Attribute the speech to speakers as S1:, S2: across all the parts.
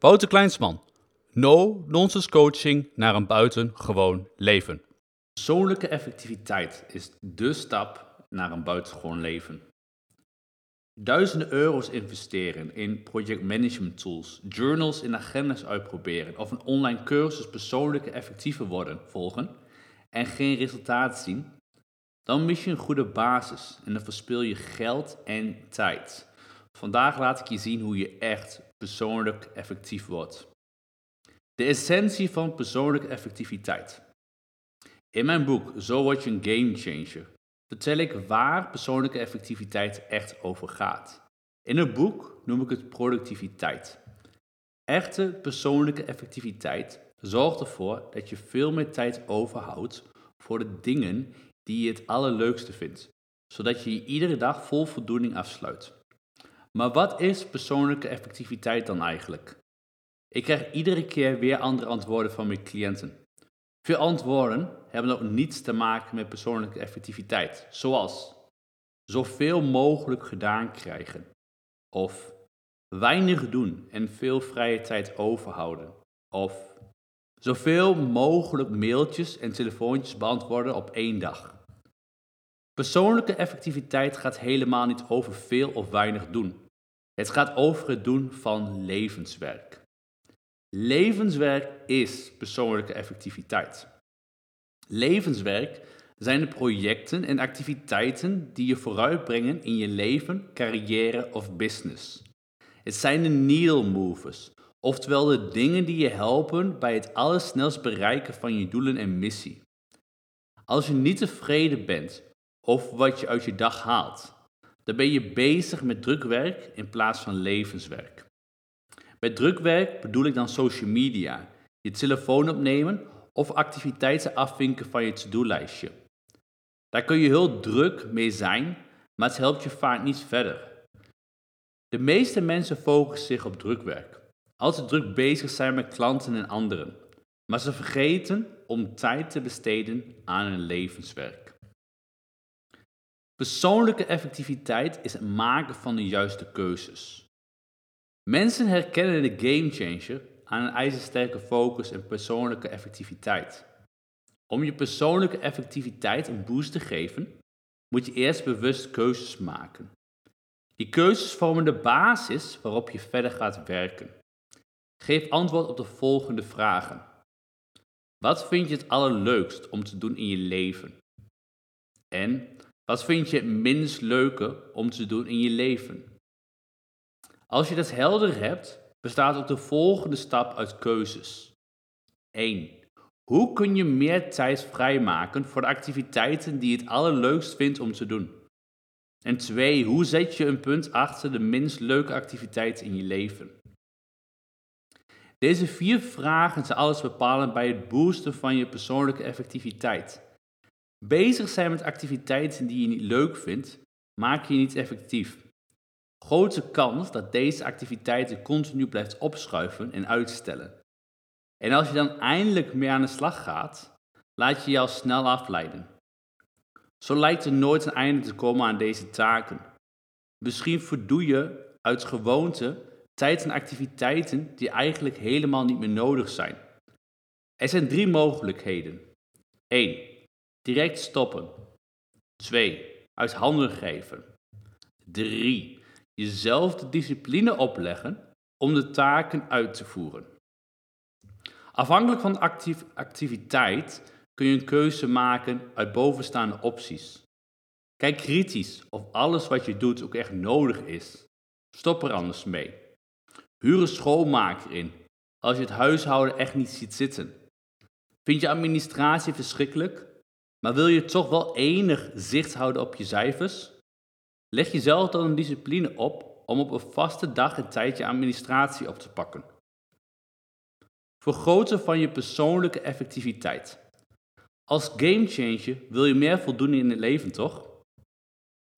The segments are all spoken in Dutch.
S1: Wouter Kleinsman. No-nonsense coaching naar een buitengewoon leven.
S2: Persoonlijke effectiviteit is dé stap naar een buitengewoon leven. Duizenden euro's investeren in projectmanagement tools, journals en agendas uitproberen of een online cursus persoonlijke effectiever worden volgen en geen resultaat zien, dan mis je een goede basis en dan verspil je geld en tijd. Vandaag laat ik je zien hoe je echt persoonlijk effectief wordt. De essentie van persoonlijke effectiviteit. In mijn boek Zo word je een game changer vertel ik waar persoonlijke effectiviteit echt over gaat. In het boek noem ik het productiviteit. Echte persoonlijke effectiviteit zorgt ervoor dat je veel meer tijd overhoudt voor de dingen die je het allerleukste vindt, zodat je je iedere dag vol voldoening afsluit. Maar wat is persoonlijke effectiviteit dan eigenlijk? Ik krijg iedere keer weer andere antwoorden van mijn cliënten. Veel antwoorden hebben ook niets te maken met persoonlijke effectiviteit, zoals zoveel mogelijk gedaan krijgen of weinig doen en veel vrije tijd overhouden of zoveel mogelijk mailtjes en telefoontjes beantwoorden op één dag. Persoonlijke effectiviteit gaat helemaal niet over veel of weinig doen. Het gaat over het doen van levenswerk. Levenswerk is persoonlijke effectiviteit. Levenswerk zijn de projecten en activiteiten die je vooruitbrengen in je leven, carrière of business. Het zijn de needle movers, oftewel de dingen die je helpen bij het allersnelst bereiken van je doelen en missie. Als je niet tevreden bent over wat je uit je dag haalt, dan ben je bezig met drukwerk in plaats van levenswerk. Bij drukwerk bedoel ik dan social media, je telefoon opnemen of activiteiten afvinken van je to-do-lijstje. Daar kun je heel druk mee zijn, maar het helpt je vaak niet verder. De meeste mensen focussen zich op drukwerk, ze druk bezig zijn met klanten en anderen, maar ze vergeten om tijd te besteden aan hun levenswerk. Persoonlijke effectiviteit is het maken van de juiste keuzes. Mensen herkennen de gamechanger aan een ijzersterke focus en persoonlijke effectiviteit. Om je persoonlijke effectiviteit een boost te geven, moet je eerst bewust keuzes maken. Die keuzes vormen de basis waarop je verder gaat werken. Geef antwoord op de volgende vragen. Wat vind je het allerleukst om te doen in je leven? En wat vind je het minst leuke om te doen in je leven? Als je dat helder hebt, bestaat ook de volgende stap uit keuzes. 1. Hoe kun je meer tijd vrijmaken voor de activiteiten die je het allerleukst vindt om te doen? En 2. Hoe zet je een punt achter de minst leuke activiteit in je leven? Deze vier vragen zijn alles bepalend bij het boosten van je persoonlijke effectiviteit. Bezig zijn met activiteiten die je niet leuk vindt, maak je niet effectief. Grote kans dat deze activiteiten continu blijft opschuiven en uitstellen. En als je dan eindelijk mee aan de slag gaat, laat je al snel afleiden. Zo lijkt er nooit een einde te komen aan deze taken. Misschien verdoe je uit gewoonte tijd en activiteiten die eigenlijk helemaal niet meer nodig zijn. Er zijn drie mogelijkheden. 1. Direct stoppen. 2. Uit handen geven. 3. Jezelf de discipline opleggen om de taken uit te voeren. Afhankelijk van de activiteit kun je een keuze maken uit bovenstaande opties. Kijk kritisch of alles wat je doet ook echt nodig is. Stop er anders mee. Huur een schoonmaker in als je het huishouden echt niet ziet zitten. Vind je administratie verschrikkelijk? Maar wil je toch wel enig zicht houden op je cijfers? Leg jezelf dan een discipline op om op een vaste dag en tijd je administratie op te pakken. Vergroten van je persoonlijke effectiviteit. Als gamechanger wil je meer voldoening in het leven, toch?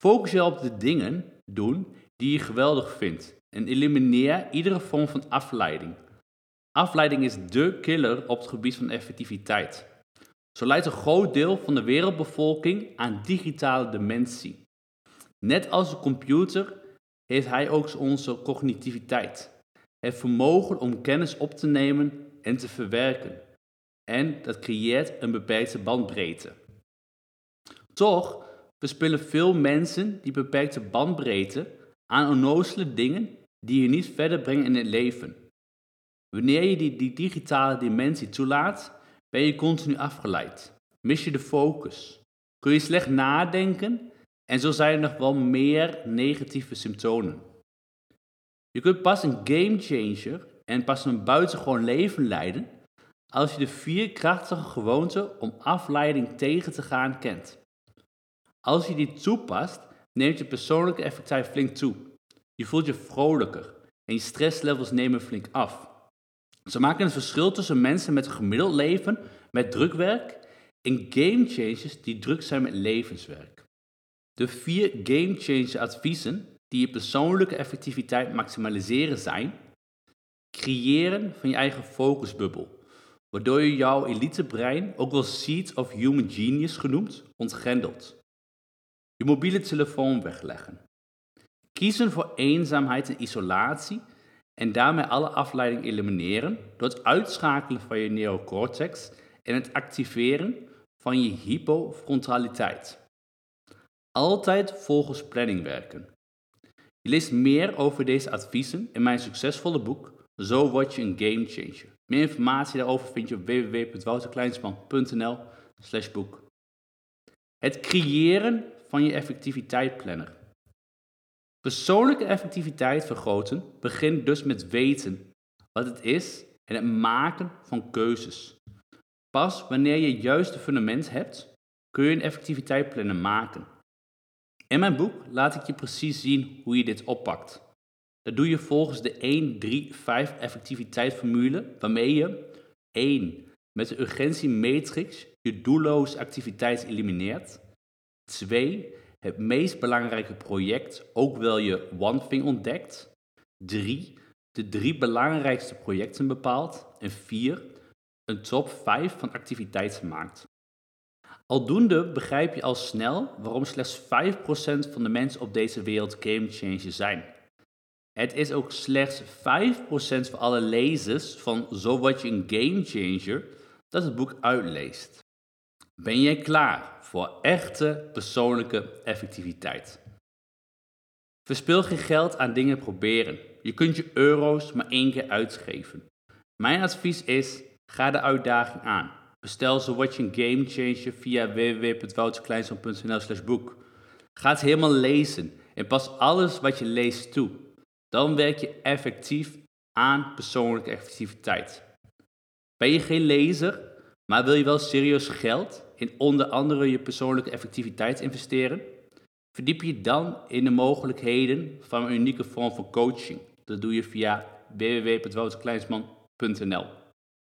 S2: Focus je op de dingen doen die je geweldig vindt en elimineer iedere vorm van afleiding. Afleiding is dé killer op het gebied van effectiviteit. Zo leidt een groot deel van de wereldbevolking aan digitale dementie. Net als de computer heeft hij ook onze cognitiviteit. het vermogen om kennis op te nemen en te verwerken. En dat creëert een beperkte bandbreedte. Toch verspillen veel mensen die beperkte bandbreedte aan onnozele dingen die je niet verder brengen in het leven. Wanneer je die, digitale dimensie toelaat, ben je continu afgeleid. Mis je de focus. Kun je slecht nadenken en zo zijn er nog wel meer negatieve symptomen. Je kunt pas een gamechanger en pas een buitengewoon leven leiden als je de vier krachtige gewoonten om afleiding tegen te gaan kent. Als je die toepast, neemt je persoonlijke effectiviteit flink toe. Je voelt je vrolijker en je stresslevels nemen flink af. Ze maken het verschil tussen mensen met een gemiddeld leven met drukwerk en gamechangers die druk zijn met levenswerk. De vier gamechanger adviezen die je persoonlijke effectiviteit maximaliseren zijn: creëren van je eigen focusbubbel, waardoor je jouw elitebrein, ook wel Seed of Human Genius genoemd, ontgrendelt. Je mobiele telefoon wegleggen. Kiezen voor eenzaamheid en isolatie en daarmee alle afleiding elimineren door het uitschakelen van je neocortex en het activeren van je hypofrontaliteit. Altijd volgens planning werken. Je leest meer over deze adviezen in mijn succesvolle boek Zo word je een game changer. Meer informatie daarover vind je op www.wouterkleinsman.nl boek. Het creëren van je effectiviteitplanner. Persoonlijke effectiviteit vergroten begint dus met weten wat het is en het maken van keuzes. Pas wanneer je het juiste fundament hebt, kun je een effectiviteitsplanner maken. In mijn boek laat ik je precies zien hoe je dit oppakt. Dat doe je volgens de 1-3-5 effectiviteitsformule, waarmee je 1. Met de urgentiematrix je doelloze activiteit elimineert. 2 het meest belangrijke project, ook wel je One Thing ontdekt. 3. De drie belangrijkste projecten bepaalt. En 4. Een top 5 van activiteiten maakt. Aldoende begrijp je al snel waarom slechts 5% van de mensen op deze wereld gamechanger zijn. Het is ook slechts 5% van alle lezers van Zo word je een gamechanger dat het boek uitleest. Ben jij klaar voor echte persoonlijke effectiviteit? Verspil geen geld aan dingen proberen. Je kunt je euro's maar één keer uitgeven. Mijn advies is: ga de uitdaging aan. Bestel zo wat je een game changer via www.wouterkleinzoon.nl slash boek. Ga het helemaal lezen en pas alles wat je leest toe. Dan werk je effectief aan persoonlijke effectiviteit. Ben je geen lezer, maar wil je wel serieus geld in onder andere je persoonlijke effectiviteit investeren? Verdiep je dan in de mogelijkheden van een unieke vorm van coaching. Dat doe je via www.wouterkleinsman.nl